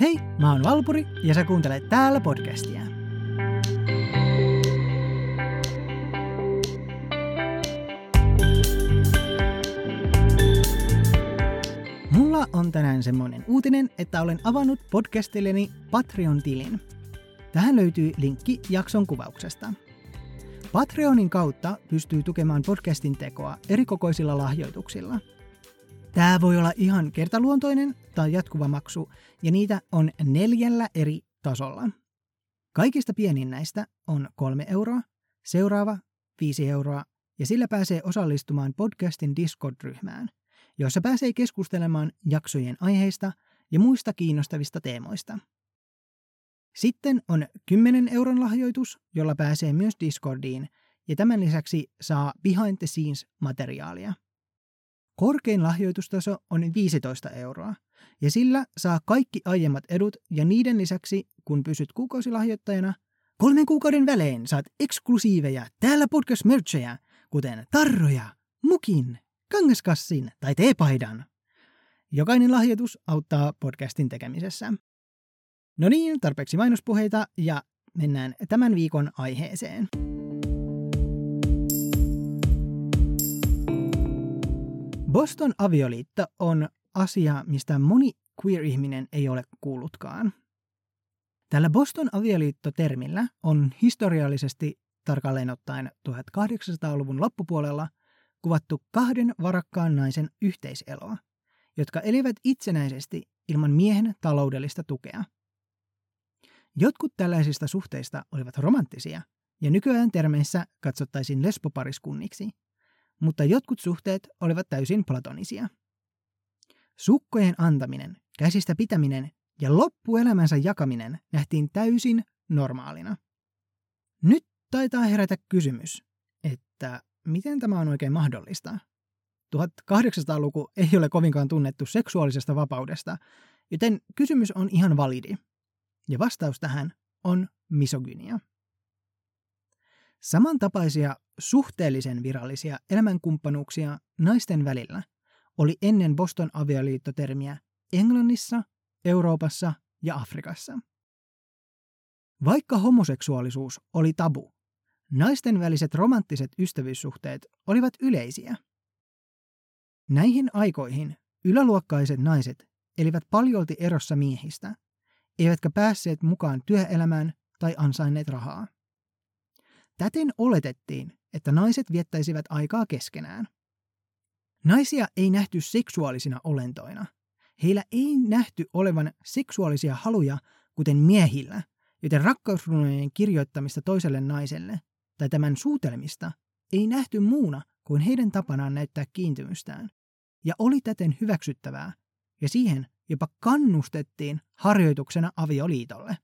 Hei, mä oon Valpuri ja sä kuuntelet täällä podcastia. Mulla on tänään semmonen uutinen, että olen avannut podcastilleni Patreon-tilin. Tähän löytyy linkki jakson kuvauksesta. Patreonin kautta pystyy tukemaan podcastin tekoa erikokoisilla lahjoituksilla – Tämä voi olla ihan kertaluontoinen tai jatkuva maksu, ja niitä on neljällä eri tasolla. Kaikista pienin näistä on kolme euroa, seuraava viisi euroa, ja sillä pääsee osallistumaan podcastin Discord-ryhmään, jossa pääsee keskustelemaan jaksojen aiheista ja muista kiinnostavista teemoista. Sitten on 10 euron lahjoitus, jolla pääsee myös Discordiin, ja tämän lisäksi saa behind the scenes materiaalia. Korkein lahjoitustaso on 15 euroa, ja sillä saa kaikki aiemmat edut ja niiden lisäksi, kun pysyt kuukausilahjoittajana, kolmen kuukauden välein saat eksklusiiveja täällä podcast merchejä, kuten tarroja, mukin, kangaskassin tai teepaidan. Jokainen lahjoitus auttaa podcastin tekemisessä. No niin, tarpeeksi mainospuheita ja mennään tämän viikon aiheeseen. Boston avioliitto on asia, mistä moni queer-ihminen ei ole kuullutkaan. Tällä Boston avioliitto-termillä on historiallisesti tarkalleen ottaen 1800-luvun loppupuolella kuvattu kahden varakkaan naisen yhteiseloa, jotka elivät itsenäisesti ilman miehen taloudellista tukea. Jotkut tällaisista suhteista olivat romanttisia, ja nykyään termeissä katsottaisiin lesbopariskunniksi – mutta jotkut suhteet olivat täysin platonisia. Sukkojen antaminen, käsistä pitäminen ja loppuelämänsä jakaminen nähtiin täysin normaalina. Nyt taitaa herätä kysymys, että miten tämä on oikein mahdollista? 1800-luku ei ole kovinkaan tunnettu seksuaalisesta vapaudesta, joten kysymys on ihan validi. Ja vastaus tähän on misogynia. Samantapaisia suhteellisen virallisia elämänkumppanuuksia naisten välillä oli ennen Boston avioliittotermiä Englannissa, Euroopassa ja Afrikassa. Vaikka homoseksuaalisuus oli tabu, naisten väliset romanttiset ystävyyssuhteet olivat yleisiä. Näihin aikoihin yläluokkaiset naiset elivät paljolti erossa miehistä, eivätkä päässeet mukaan työelämään tai ansainneet rahaa. Täten oletettiin, että naiset viettäisivät aikaa keskenään. Naisia ei nähty seksuaalisina olentoina. Heillä ei nähty olevan seksuaalisia haluja, kuten miehillä, joten rakkausrunojen kirjoittamista toiselle naiselle tai tämän suutelmista ei nähty muuna kuin heidän tapanaan näyttää kiintymystään, ja oli täten hyväksyttävää, ja siihen jopa kannustettiin harjoituksena avioliitolle.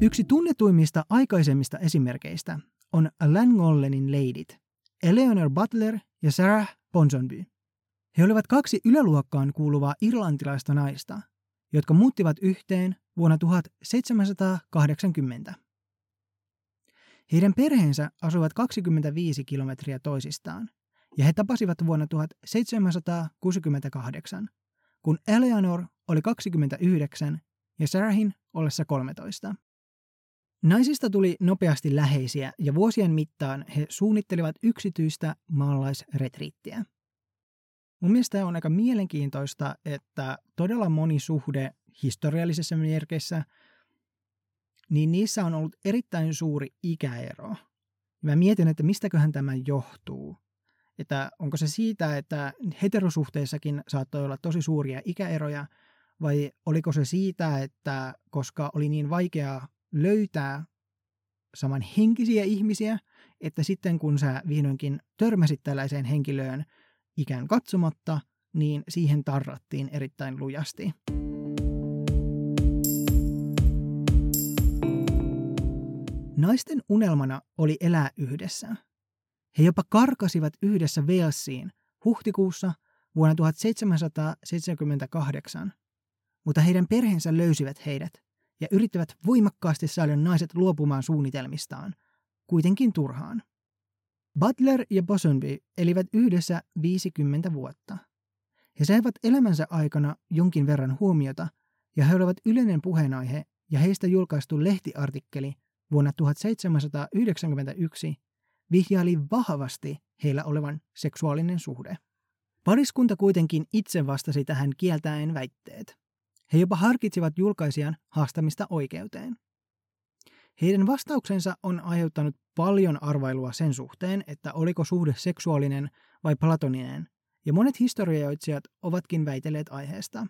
Yksi tunnetuimmista aikaisemmista esimerkkeistä on Langollenin leidit, Eleanor Butler ja Sarah Ponsonby. He olivat kaksi yläluokkaan kuuluvaa irlantilaista naista, jotka muuttivat yhteen vuonna 1780. Heidän perheensä asuivat 25 kilometriä toisistaan, ja he tapasivat vuonna 1768, kun Eleanor oli 29 ja Sarahin ollessa 13. Naisista tuli nopeasti läheisiä ja vuosien mittaan he suunnittelivat yksityistä maalaisretriittiä. Mun mielestä on aika mielenkiintoista, että todella moni suhde historiallisessa merkeissä, niin niissä on ollut erittäin suuri ikäero. Mä mietin, että mistäköhän tämä johtuu. Että onko se siitä, että heterosuhteissakin saattoi olla tosi suuria ikäeroja, vai oliko se siitä, että koska oli niin vaikeaa löytää saman henkisiä ihmisiä, että sitten kun sä vihdoinkin törmäsit tällaiseen henkilöön ikään katsomatta, niin siihen tarrattiin erittäin lujasti. Naisten unelmana oli elää yhdessä. He jopa karkasivat yhdessä Walesiin huhtikuussa vuonna 1778, mutta heidän perheensä löysivät heidät ja yrittävät voimakkaasti saada naiset luopumaan suunnitelmistaan, kuitenkin turhaan. Butler ja Bosonby elivät yhdessä 50 vuotta. He saivat elämänsä aikana jonkin verran huomiota ja he olivat yleinen puheenaihe ja heistä julkaistu lehtiartikkeli vuonna 1791 vihjaili vahvasti heillä olevan seksuaalinen suhde. Pariskunta kuitenkin itse vastasi tähän kieltäen väitteet. He jopa harkitsivat julkaisijan haastamista oikeuteen. Heidän vastauksensa on aiheuttanut paljon arvailua sen suhteen, että oliko suhde seksuaalinen vai platoninen, ja monet historioitsijat ovatkin väitelleet aiheesta.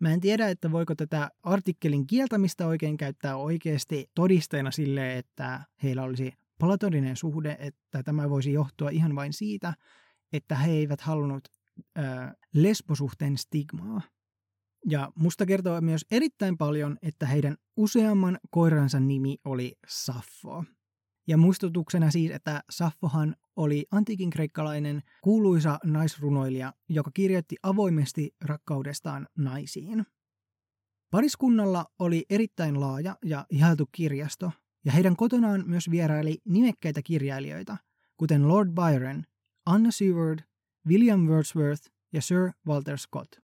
Mä en tiedä, että voiko tätä artikkelin kieltämistä oikein käyttää oikeasti todisteena sille, että heillä olisi platoninen suhde, että tämä voisi johtua ihan vain siitä, että he eivät halunnut äh, lesbosuhteen stigmaa. Ja musta kertoo myös erittäin paljon, että heidän useamman koiransa nimi oli Saffo. Ja muistutuksena siis, että Saffohan oli antiikin kreikkalainen kuuluisa naisrunoilija, joka kirjoitti avoimesti rakkaudestaan naisiin. Pariskunnalla oli erittäin laaja ja ihailtu kirjasto, ja heidän kotonaan myös vieraili nimekkäitä kirjailijoita, kuten Lord Byron, Anna Seward, William Wordsworth ja Sir Walter Scott.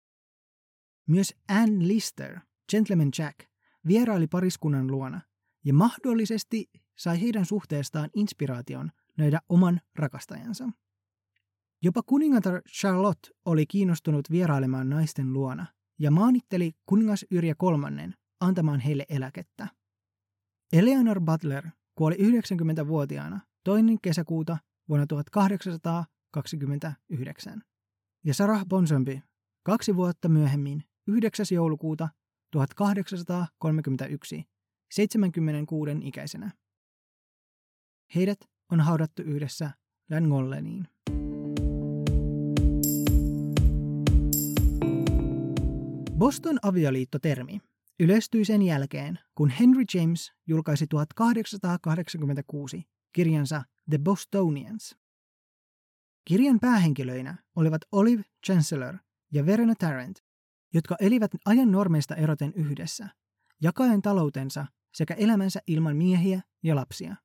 Myös Anne Lister, Gentleman Jack, vieraili pariskunnan luona ja mahdollisesti sai heidän suhteestaan inspiraation nähdä oman rakastajansa. Jopa kuningatar Charlotte oli kiinnostunut vierailemaan naisten luona ja maanitteli kuningas Yrjä kolmannen antamaan heille eläkettä. Eleanor Butler kuoli 90-vuotiaana toinen kesäkuuta vuonna 1829 ja Sarah Ponsonby kaksi vuotta myöhemmin 9. joulukuuta 1831 76 ikäisenä. Heidät on haudattu yhdessä Langolleniin. Boston avioliittotermi yleistyi sen jälkeen, kun Henry James julkaisi 1886 kirjansa The Bostonians. Kirjan päähenkilöinä olivat Olive Chancellor ja Verena Tarrant, jotka elivät ajan normeista eroten yhdessä, jakaen taloutensa sekä elämänsä ilman miehiä ja lapsia.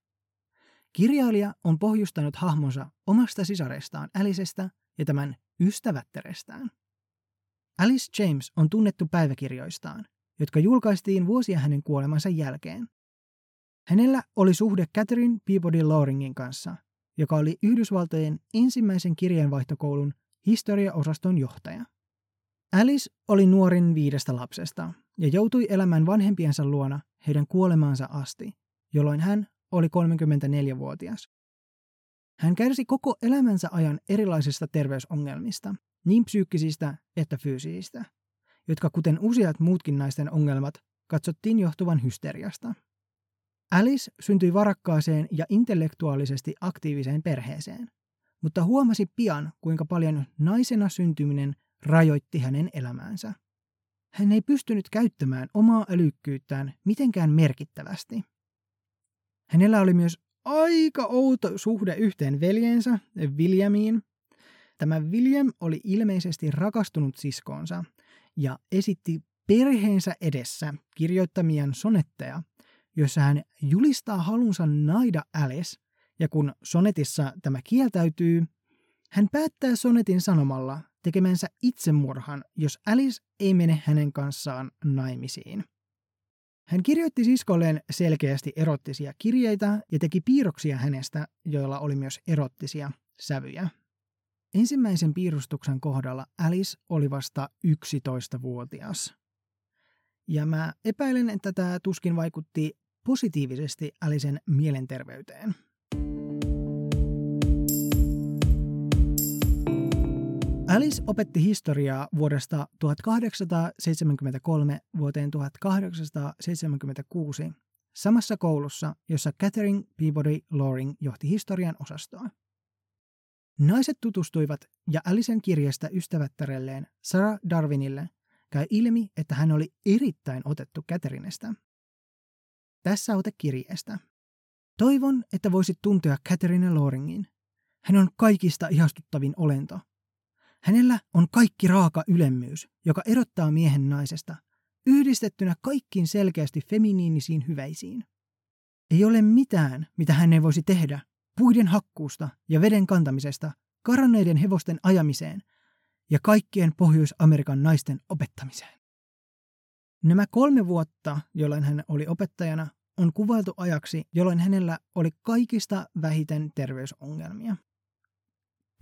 Kirjailija on pohjustanut hahmonsa omasta sisarestaan Alicestä ja tämän ystävättärestään. Alice James on tunnettu päiväkirjoistaan, jotka julkaistiin vuosia hänen kuolemansa jälkeen. Hänellä oli suhde Catherine Peabody Loringin kanssa, joka oli Yhdysvaltojen ensimmäisen kirjeenvaihtokoulun historiaosaston johtaja. Alice oli nuorin viidestä lapsesta ja joutui elämään vanhempiensa luona heidän kuolemaansa asti, jolloin hän oli 34-vuotias. Hän kärsi koko elämänsä ajan erilaisista terveysongelmista, niin psyykkisistä että fyysisistä, jotka kuten useat muutkin naisten ongelmat katsottiin johtuvan hysteriasta. Alice syntyi varakkaaseen ja intellektuaalisesti aktiiviseen perheeseen, mutta huomasi pian, kuinka paljon naisena syntyminen rajoitti hänen elämäänsä. Hän ei pystynyt käyttämään omaa älykkyyttään mitenkään merkittävästi. Hänellä oli myös aika outo suhde yhteen veljensä, Williamiin. Tämä William oli ilmeisesti rakastunut siskoonsa ja esitti perheensä edessä kirjoittamiaan sonetteja, joissa hän julistaa halunsa naida Alice, ja kun sonetissa tämä kieltäytyy, hän päättää sonetin sanomalla tekemänsä itsemurhan, jos Alice ei mene hänen kanssaan naimisiin. Hän kirjoitti siskolleen selkeästi erottisia kirjeitä ja teki piirroksia hänestä, joilla oli myös erottisia sävyjä. Ensimmäisen piirustuksen kohdalla Alice oli vasta 11-vuotias. Ja mä epäilen, että tämä tuskin vaikutti positiivisesti Alicen mielenterveyteen. Alice opetti historiaa vuodesta 1873 vuoteen 1876 samassa koulussa, jossa Catherine Peabody Loring johti historian osastoa. Naiset tutustuivat ja Alicen kirjasta ystävättärelleen Sarah Darwinille käy ilmi, että hän oli erittäin otettu Catherinestä. Tässä ote kirjeestä. Toivon, että voisit tuntea Catherine Loringin. Hän on kaikista ihastuttavin olento – Hänellä on kaikki raaka ylemmyys, joka erottaa miehen naisesta, yhdistettynä kaikkiin selkeästi feminiinisiin hyveisiin. Ei ole mitään, mitä hän ei voisi tehdä, puiden hakkuusta ja veden kantamisesta, karanneiden hevosten ajamiseen, ja kaikkien Pohjois-Amerikan naisten opettamiseen. Nämä kolme vuotta, jolloin hän oli opettajana, on kuvailtu ajaksi, jolloin hänellä oli kaikista vähiten terveysongelmia.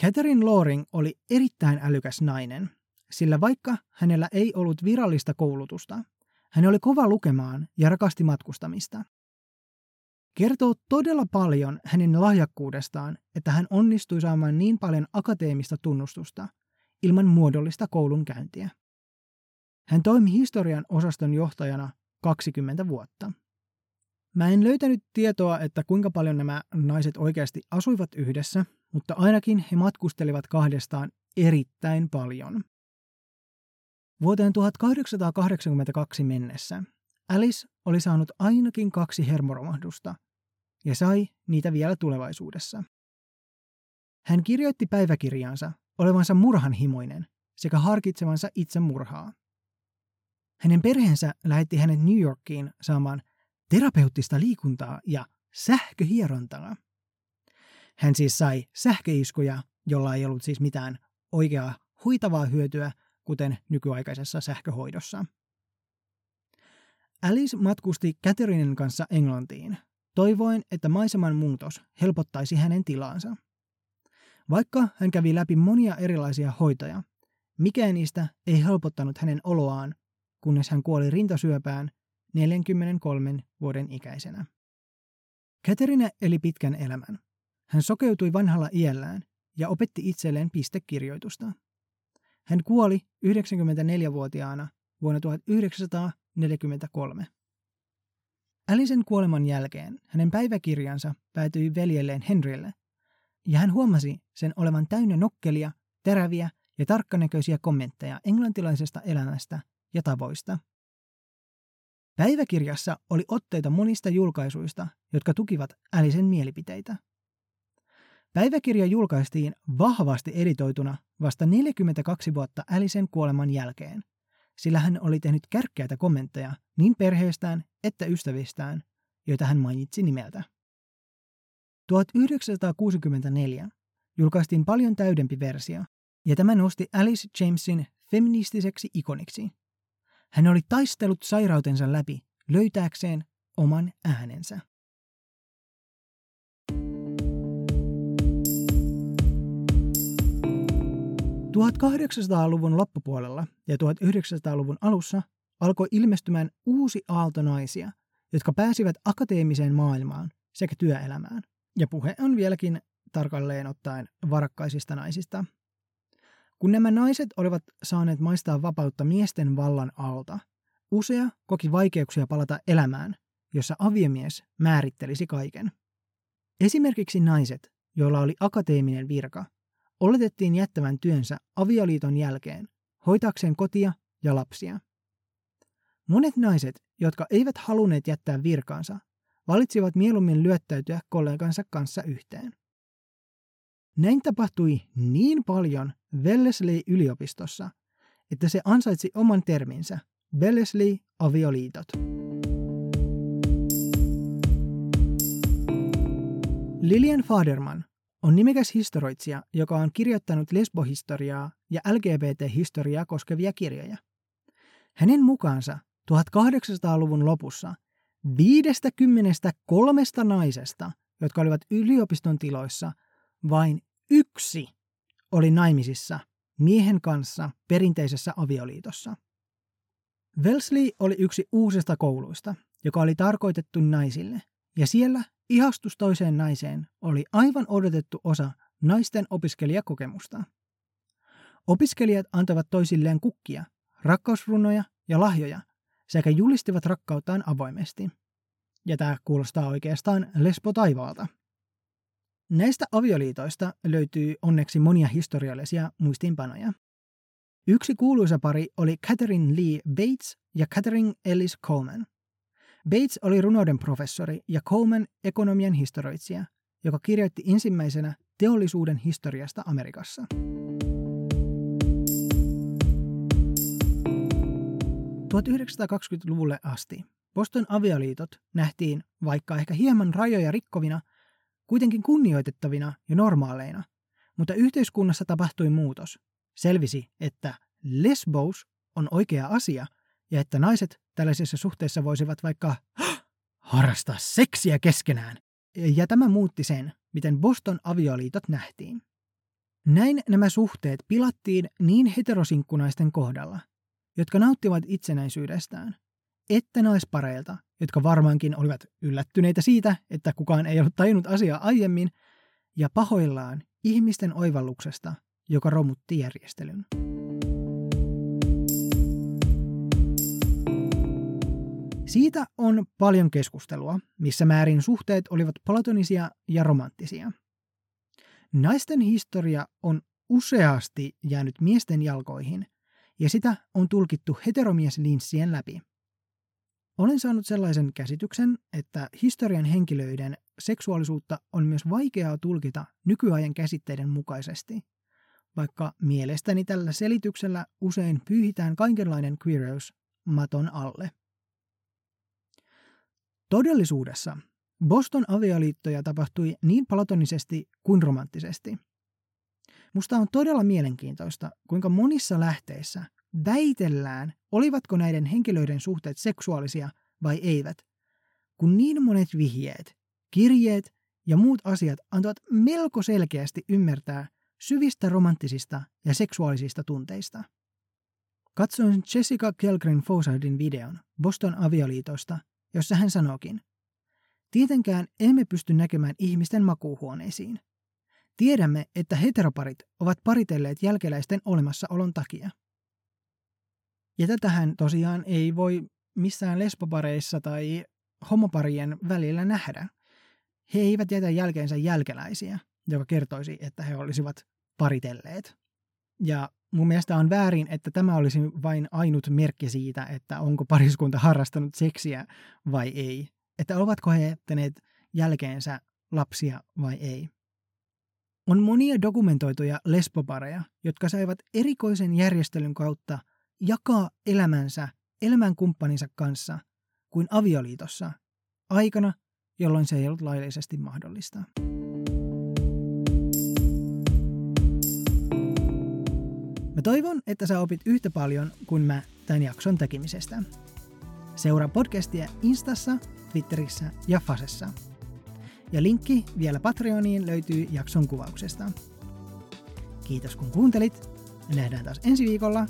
Catherine Loring oli erittäin älykäs nainen, sillä vaikka hänellä ei ollut virallista koulutusta, hän oli kova lukemaan ja rakasti matkustamista. Kertoo todella paljon hänen lahjakkuudestaan, että hän onnistui saamaan niin paljon akateemista tunnustusta ilman muodollista koulunkäyntiä. Hän toimi historian osaston johtajana 20 vuotta. Mä en löytänyt tietoa, että kuinka paljon nämä naiset oikeasti asuivat yhdessä, mutta ainakin he matkustelivat kahdestaan erittäin paljon. Vuoteen 1882 mennessä Alice oli saanut ainakin kaksi hermoromahdusta ja sai niitä vielä tulevaisuudessa. Hän kirjoitti päiväkirjaansa olevansa murhanhimoinen sekä harkitsevansa itse murhaa. Hänen perheensä lähetti hänet New Yorkiin saamaan terapeuttista liikuntaa ja sähköhierontaa. Hän siis sai sähköiskuja, jolla ei ollut siis mitään oikeaa huitavaa hyötyä, kuten nykyaikaisessa sähköhoidossa. Alice matkusti Catherinen kanssa Englantiin, toivoen, että maiseman muutos helpottaisi hänen tilaansa. Vaikka hän kävi läpi monia erilaisia hoitoja, mikään niistä ei helpottanut hänen oloaan, kunnes hän kuoli rintasyöpään 43 vuoden ikäisenä. Katerina eli pitkän elämän. Hän sokeutui vanhalla iällään ja opetti itselleen pistekirjoitusta. Hän kuoli 94-vuotiaana vuonna 1943. Alisen kuoleman jälkeen hänen päiväkirjansa päätyi veljelleen Henrylle, ja hän huomasi sen olevan täynnä nokkelia, teräviä ja tarkkanäköisiä kommentteja englantilaisesta elämästä ja tavoista. Päiväkirjassa oli otteita monista julkaisuista, jotka tukivat Alisen mielipiteitä. Päiväkirja julkaistiin vahvasti editoituna vasta 42 vuotta Alisen kuoleman jälkeen, sillä hän oli tehnyt kärkkäitä kommentteja niin perheestään että ystävistään, joita hän mainitsi nimeltä. 1964 julkaistiin paljon täydempi versio, ja tämä nosti Alice Jamesin feministiseksi ikoniksi. Hän oli taistellut sairautensa läpi löytääkseen oman äänensä. Luvun loppupuolella ja 1900-luvun alussa alkoi ilmestymään uusi aalto naisia, jotka pääsivät akateemiseen maailmaan sekä työelämään. Ja puhe on vieläkin tarkalleen ottaen varakkaisista naisista. Kun nämä naiset olivat saaneet maistaa vapautta miesten vallan alta, usea koki vaikeuksia palata elämään, jossa aviomies määrittelisi kaiken. Esimerkiksi naiset, joilla oli akateeminen virka, oletettiin jättävän työnsä avioliiton jälkeen hoitakseen kotia ja lapsia. Monet naiset, jotka eivät halunneet jättää virkaansa, valitsivat mieluummin lyöttäytyä kollegansa kanssa yhteen. Näin tapahtui niin paljon Wellesley-yliopistossa, että se ansaitsi oman terminsä, Wellesley-avioliitot. Lilian Faderman on nimekäs historioitsija, joka on kirjoittanut lesbohistoriaa ja LGBT-historiaa koskevia kirjoja. Hänen mukaansa 1800-luvun lopussa 53 naisesta, jotka olivat yliopiston tiloissa, vain yksi oli naimisissa miehen kanssa perinteisessä avioliitossa. Wellesley oli yksi uusista kouluista, joka oli tarkoitettu naisille, ja siellä ihastus toiseen naiseen oli aivan odotettu osa naisten opiskelijakokemusta. Opiskelijat antavat toisilleen kukkia, rakkausrunoja ja lahjoja sekä julistivat rakkauttaan avoimesti. Ja tämä kuulostaa oikeastaan lesbo taivaalta. Näistä avioliitoista löytyy onneksi monia historiallisia muistiinpanoja. Yksi kuuluisa pari oli Catherine Lee Bates ja Catherine Ellis Coleman. Bates oli runouden professori ja Coleman ekonomian historioitsija, joka kirjoitti ensimmäisenä teollisuuden historiasta Amerikassa. 1920-luvulle asti Boston avioliitot nähtiin, vaikka ehkä hieman rajoja rikkovina, kuitenkin kunnioitettavina ja normaaleina, mutta yhteiskunnassa tapahtui muutos, selvisi, että lesbous on oikea asia ja että naiset tällaisessa suhteessa voisivat vaikka harrastaa seksiä keskenään. Ja tämä muutti sen, miten Boston avioliitot nähtiin. Näin nämä suhteet pilattiin niin heterosinkkunaisten kohdalla, jotka nauttivat itsenäisyydestään, että naispareilta, jotka varmaankin olivat yllättyneitä siitä, että kukaan ei ollut tajunnut asiaa aiemmin, ja pahoillaan ihmisten oivalluksesta, joka romutti järjestelyn. Siitä on paljon keskustelua, missä määrin suhteet olivat platonisia ja romanttisia. Naisten historia on useasti jäänyt miesten jalkoihin, ja sitä on tulkittu heteromieslinssien läpi. Olen saanut sellaisen käsityksen, että historian henkilöiden seksuaalisuutta on myös vaikeaa tulkita nykyajan käsitteiden mukaisesti, vaikka mielestäni tällä selityksellä usein pyyhitään kaikenlainen queerous maton alle. Todellisuudessa Boston avioliittoja tapahtui niin platonisesti kuin romanttisesti. Musta on todella mielenkiintoista, kuinka monissa lähteissä väitellään, olivatko näiden henkilöiden suhteet seksuaalisia vai eivät, kun niin monet vihjeet, kirjeet ja muut asiat antavat melko selkeästi ymmärtää syvistä romanttisista ja seksuaalisista tunteista. Katsoin Jessica Kelgren Fosardin videon Boston avioliitosta, jossa hän sanookin, Tietenkään emme pysty näkemään ihmisten makuuhuoneisiin. Tiedämme, että heteroparit ovat paritelleet jälkeläisten olemassaolon takia. Ja tätähän tosiaan ei voi missään lesbopareissa tai homoparien välillä nähdä. He eivät jätä jälkeensä jälkeläisiä, joka kertoisi, että he olisivat paritelleet. Ja mun mielestä on väärin, että tämä olisi vain ainut merkki siitä, että onko pariskunta harrastanut seksiä vai ei. Että ovatko he jättäneet jälkeensä lapsia vai ei. On monia dokumentoituja lesbopareja, jotka saivat erikoisen järjestelyn kautta jakaa elämänsä elämänkumppaninsa kanssa kuin avioliitossa aikana, jolloin se ei ollut laillisesti mahdollista. Mä toivon, että sä opit yhtä paljon kuin mä tämän jakson tekemisestä. Seuraa podcastia Instassa, Twitterissä ja Fasessa. Ja linkki vielä Patreoniin löytyy jakson kuvauksesta. Kiitos kun kuuntelit. Nähdään taas ensi viikolla.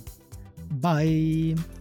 Bye!